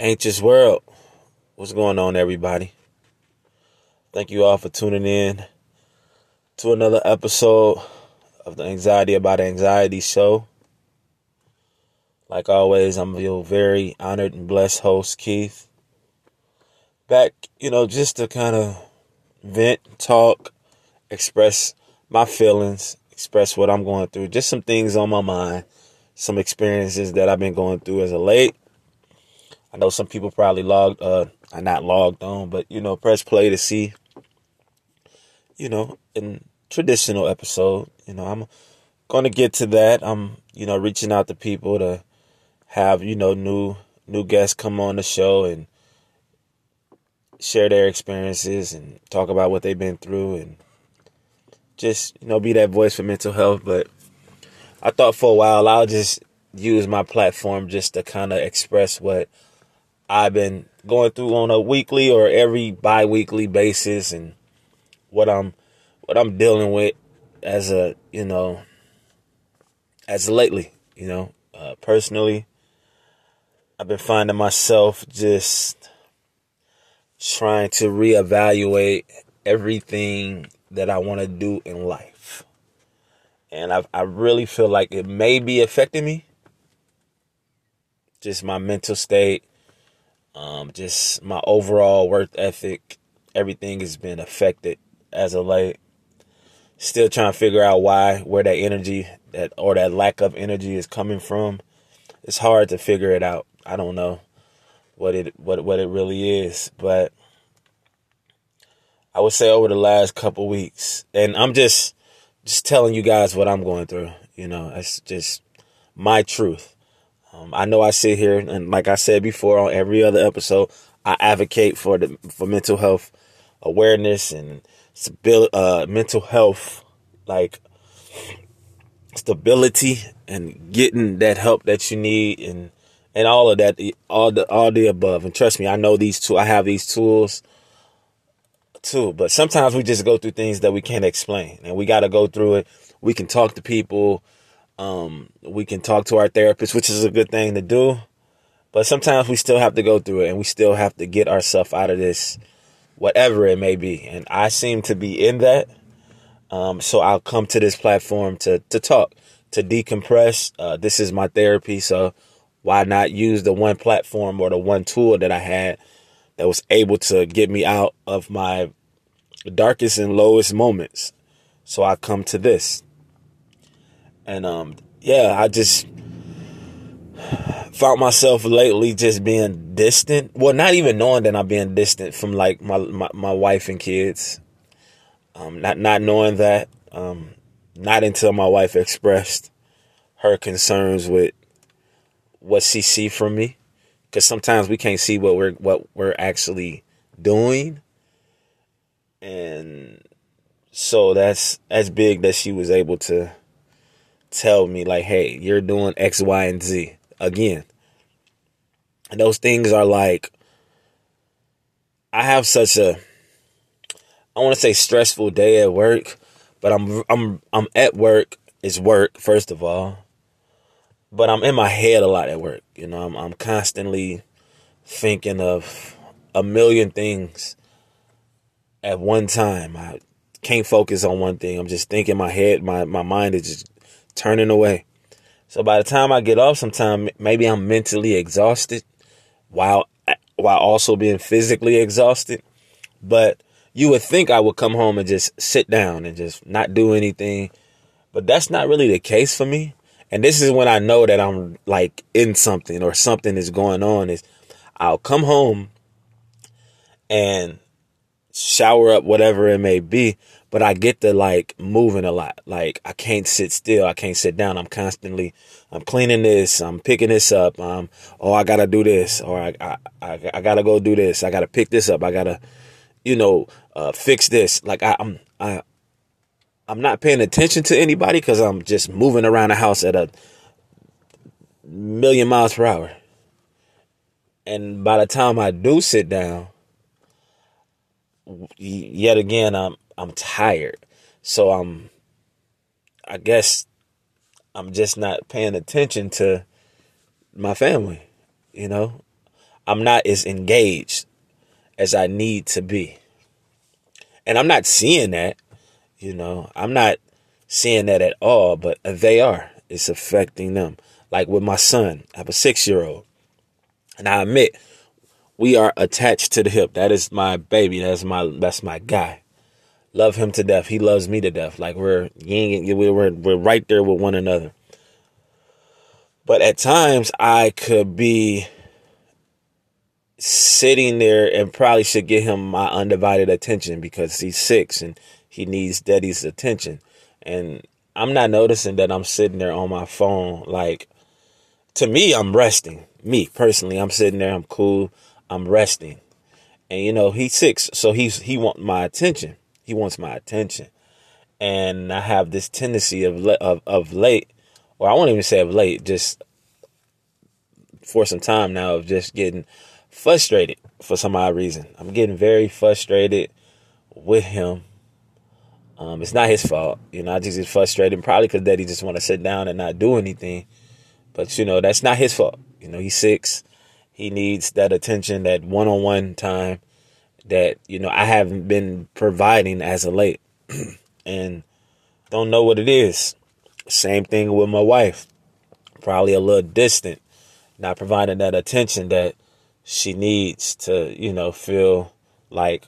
Anxious World. What's going on, everybody? Thank you all for tuning in to another episode of the Anxiety About Anxiety show. Like always, I'm your very honored and blessed host, Keith. Back, you know, just to kind of vent, talk, express my feelings, express what I'm going through, just some things on my mind, some experiences that I've been going through as of late I know some people probably logged, uh, not logged on, but you know, press play to see, you know, in traditional episode. You know, I'm going to get to that. I'm, you know, reaching out to people to have, you know, new new guests come on the show and share their experiences and talk about what they've been through and just, you know, be that voice for mental health. But I thought for a while I'll just use my platform just to kind of express what I've been going through on a weekly or every bi-weekly basis and what I'm what I'm dealing with as a, you know, as lately, you know, uh, personally I've been finding myself just trying to reevaluate everything that I want to do in life. And I I really feel like it may be affecting me. Just my mental state, um, just my overall work ethic, everything has been affected as of late. Still trying to figure out why, where that energy that or that lack of energy is coming from. It's hard to figure it out. I don't know what it what what it really is, but I would say over the last couple weeks, and I'm just just telling you guys what I'm going through. You know, it's just my truth. Um, I know I sit here and like I said before on every other episode, I advocate for the for mental health awareness and stability, uh, mental health like stability and getting that help that you need and and all of that all the all the above. And trust me I know these two I have these tools too but sometimes we just go through things that we can't explain and we got to go through it. We can talk to people um, we can talk to our therapist, which is a good thing to do. But sometimes we still have to go through it and we still have to get ourselves out of this, whatever it may be. And I seem to be in that. Um, so I'll come to this platform to, to talk, to decompress. Uh, this is my therapy. So why not use the one platform or the one tool that I had that was able to get me out of my darkest and lowest moments? So I come to this. And um, yeah, I just found myself lately just being distant. Well, not even knowing that I'm being distant from like my my, my wife and kids. Um, not not knowing that. Um, not until my wife expressed her concerns with what she see from me, because sometimes we can't see what we're what we're actually doing, and so that's that's big that she was able to tell me like, hey, you're doing X, Y, and Z again. And those things are like I have such a I want to say stressful day at work, but I'm I'm I'm at work. It's work first of all, but I'm in my head a lot at work. You know, I'm I'm constantly thinking of a million things at one time. I can't focus on one thing. I'm just thinking my head, my my mind is just turning away. So by the time I get off sometime, maybe I'm mentally exhausted while while also being physically exhausted. But you would think I would come home and just sit down and just not do anything. But that's not really the case for me. And this is when I know that I'm like in something or something is going on is I'll come home and shower up whatever it may be, but I get to like moving a lot. Like I can't sit still. I can't sit down. I'm constantly, I'm cleaning this. I'm picking this up. Um, oh, I gotta do this, or I, I, I, I gotta go do this. I gotta pick this up. I gotta, you know, uh, fix this. Like I, I'm, I, I'm not paying attention to anybody because I'm just moving around the house at a million miles per hour. And by the time I do sit down, yet again, I'm I'm tired. So I'm I guess I'm just not paying attention to my family, you know? I'm not as engaged as I need to be. And I'm not seeing that, you know, I'm not seeing that at all, but they are. It's affecting them. Like with my son, I have a six year old. And I admit, we are attached to the hip. That is my baby. That's my that's my guy. Love him to death. He loves me to death. Like we're we're we're right there with one another. But at times I could be sitting there and probably should give him my undivided attention because he's six and he needs daddy's attention. And I'm not noticing that I'm sitting there on my phone. Like, to me, I'm resting. Me personally, I'm sitting there, I'm cool, I'm resting. And you know, he's six, so he's he wants my attention. He wants my attention. And I have this tendency of of of late, or I won't even say of late, just for some time now of just getting frustrated for some odd reason. I'm getting very frustrated with him. Um, it's not his fault, you know. I just get frustrated, probably because Daddy just want to sit down and not do anything. But you know, that's not his fault. You know, he's six. He needs that attention, that one-on-one time that you know I haven't been providing as of late, and don't know what it is. Same thing with my wife. Probably a little distant, not providing that attention that she needs to, you know, feel like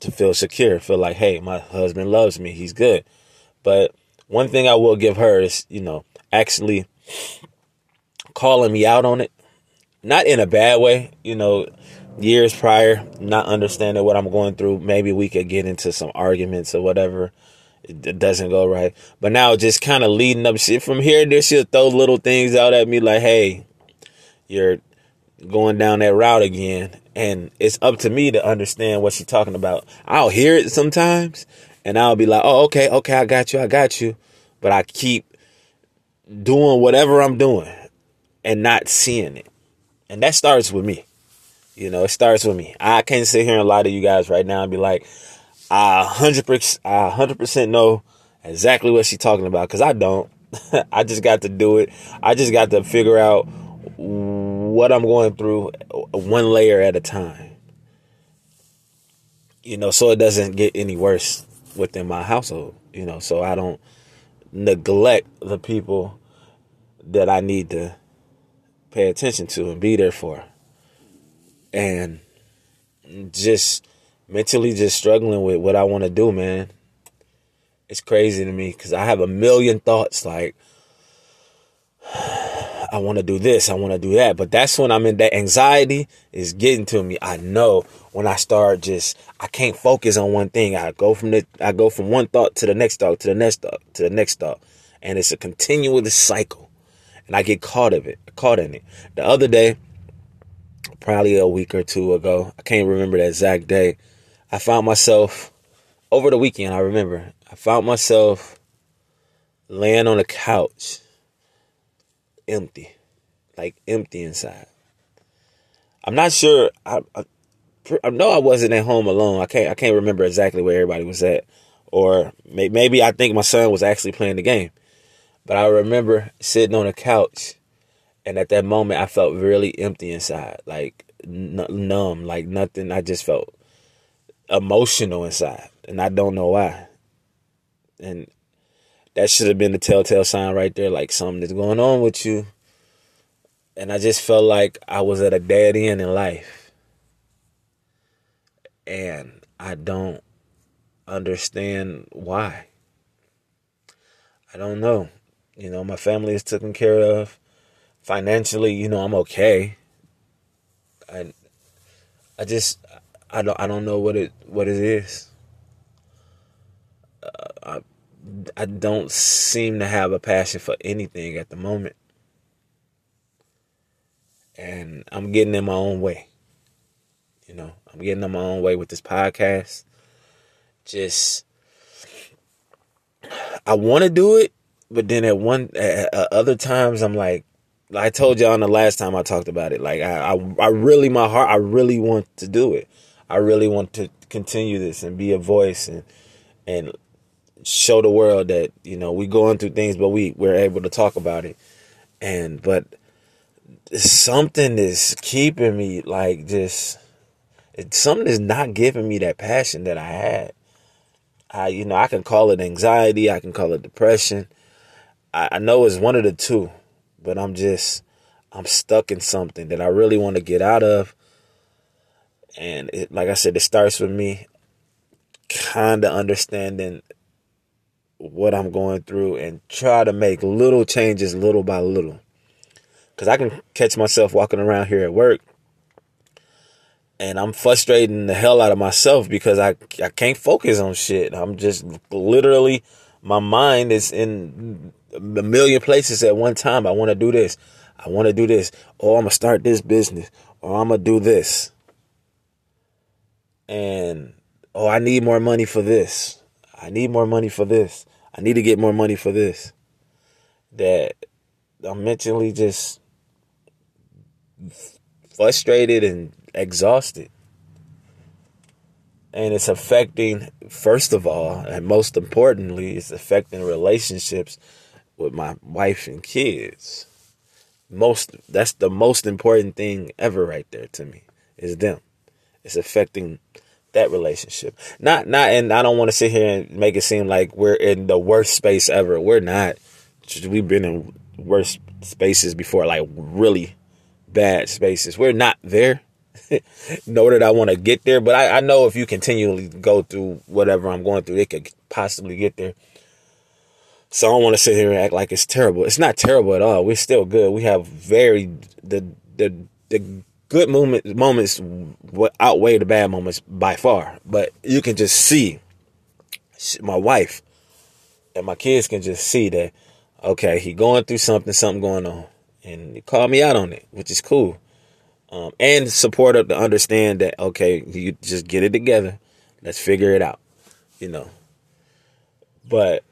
to feel secure, feel like, hey, my husband loves me, he's good. But one thing I will give her is, you know, actually calling me out on it. Not in a bad way, you know, years prior, not understanding what I'm going through, maybe we could get into some arguments or whatever. It doesn't go right. But now just kind of leading up shit from here, there she'll throw little things out at me like, hey, you're going down that route again. And it's up to me to understand what she's talking about. I'll hear it sometimes and I'll be like, oh, okay, okay, I got you, I got you. But I keep doing whatever I'm doing and not seeing it. And that starts with me. You know, it starts with me. I can't sit here and lie to you guys right now and be like, I 100%, I 100% know exactly what she's talking about because I don't. I just got to do it. I just got to figure out what I'm going through one layer at a time. You know, so it doesn't get any worse within my household, you know, so I don't neglect the people that I need to pay attention to and be there for. And just mentally just struggling with what I want to do, man. It's crazy to me because I have a million thoughts like I want to do this, I want to do that. But that's when I'm in that anxiety is getting to me. I know when I start just I can't focus on one thing. I go from the I go from one thought to the next thought to the next thought to the next thought. And it's a continuous cycle. And I get caught of it, caught in it. The other day, probably a week or two ago, I can't remember the exact day. I found myself over the weekend, I remember. I found myself laying on the couch empty, like empty inside. I'm not sure. I, I, I know I wasn't at home alone. I can't I can't remember exactly where everybody was at, or may, maybe I think my son was actually playing the game. But I remember sitting on the couch, and at that moment I felt really empty inside, like n- numb, like nothing. I just felt emotional inside, and I don't know why. And that should have been the telltale sign right there, like something is going on with you. And I just felt like I was at a dead end in life. And I don't understand why. I don't know. You know, my family is taken care of. Financially, you know, I'm okay. I I just I don't I don't know what it what it is. Uh, I I don't seem to have a passion for anything at the moment. And I'm getting in my own way. You know, I'm getting in my own way with this podcast. Just I want to do it, but then at one at other times I'm like I told y'all on the last time I talked about it. Like I, I, I really, my heart, I really want to do it. I really want to continue this and be a voice and and show the world that you know we going through things, but we we're able to talk about it. And but something is keeping me like just it's something is not giving me that passion that I had. I you know, I can call it anxiety, I can call it depression. I, I know it's one of the two, but I'm just I'm stuck in something that I really want to get out of. And it, like I said, it starts with me kind of understanding what I'm going through and try to make little changes little by little. Because I can catch myself walking around here at work and I'm frustrating the hell out of myself because I, I can't focus on shit. I'm just literally, my mind is in a million places at one time. I want to do this. I want to do this. Or I'm going to start this business. Or I'm going to do this. And, oh, I need more money for this. I need more money for this. I need to get more money for this. That I'm mentally just frustrated and exhausted. And it's affecting, first of all, and most importantly, it's affecting relationships with my wife and kids. Most that's the most important thing ever right there to me is them. It's affecting that relationship. Not not and I don't want to sit here and make it seem like we're in the worst space ever. We're not. We've been in worse spaces before, like really bad spaces. We're not there. know that I want to get there, but I, I know if you continually go through whatever I'm going through, it could possibly get there. So I don't want to sit here and act like it's terrible. It's not terrible at all. We're still good. We have very the the the good moment, moments outweigh the bad moments by far. But you can just see my wife and my kids can just see that okay, he going through something, something going on, and he called me out on it, which is cool. Um, and support to understand that okay, you just get it together. Let's figure it out, you know. But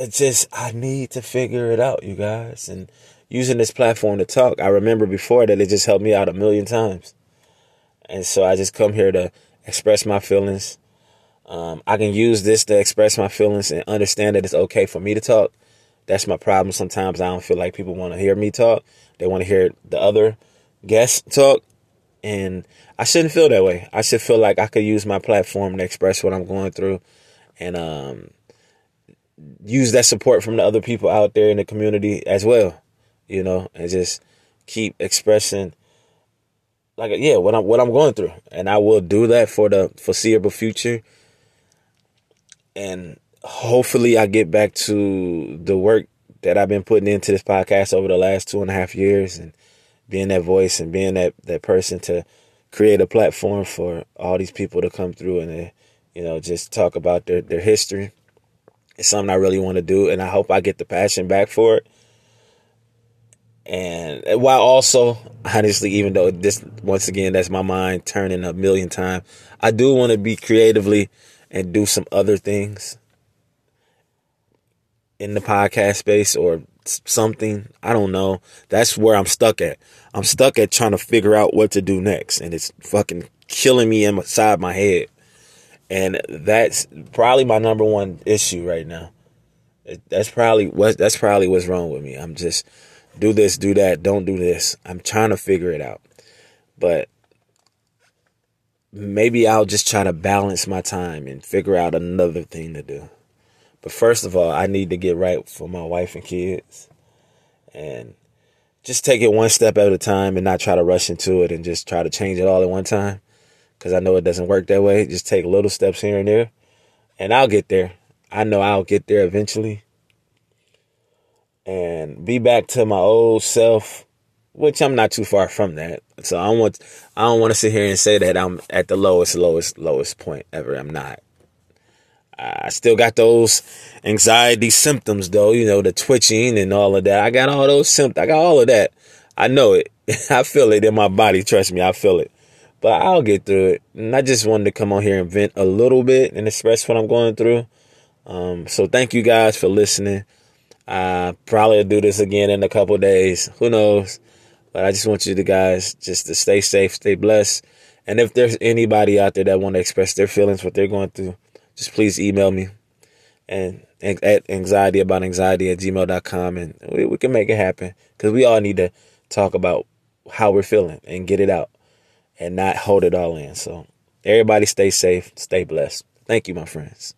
it's just I need to figure it out, you guys, and using this platform to talk. I remember before that it just helped me out a million times. And so I just come here to express my feelings. Um, I can use this to express my feelings and understand that it's okay for me to talk. That's my problem. Sometimes I don't feel like people want to hear me talk. They want to hear the other guests talk. And I shouldn't feel that way. I should feel like I could use my platform to express what I'm going through and um, use that support from the other people out there in the community as well you know, and just keep expressing like yeah, what I'm what I'm going through. And I will do that for the foreseeable future. And hopefully I get back to the work that I've been putting into this podcast over the last two and a half years and being that voice and being that, that person to create a platform for all these people to come through and, uh, you know, just talk about their, their history. It's something I really want to do. And I hope I get the passion back for it. And while also honestly even though this once again that's my mind turning a million times i do want to be creatively and do some other things in the podcast space or something. I don't know. That's where i'm stuck at. I'm stuck at trying to figure out what to do next and it's fucking killing me inside my head and that's probably my number one issue right now that's probably what that's probably what's wrong with me i'm just do this, do that, don't do this. I'm trying to figure it out. But maybe I'll just try to balance my time and figure out another thing to do. But first of all, I need to get right for my wife and kids and just take it one step at a time and not try to rush into it and just try to change it all at one time. Cause I know it doesn't work that way. Just take little steps here and there and I'll get there. I know I'll get there eventually and be back to my old self, which I'm not too far from that. So I want I don't want to sit here and say that I'm at the lowest, lowest, lowest point ever. I'm not. I still got those anxiety symptoms though, you know, the twitching and all of that. I got all those symptoms. I got all of that. I know it. I feel it in my body. Trust me, I feel it. But I'll get through it. And I just wanted to come on here and vent a little bit and express what I'm going through. Um, so thank you guys for listening. I probably do this again in a couple days. Who knows? But I just want you to guys just to stay safe, stay blessed. And if there's anybody out there that want to express their feelings, what they're going through, just please email me and at anxiety about anxiety at gmail.com and we, we can make it happen because we all need to talk about how we're feeling and get it out and not hold it all in. So everybody stay safe, stay blessed. Thank you, my friends.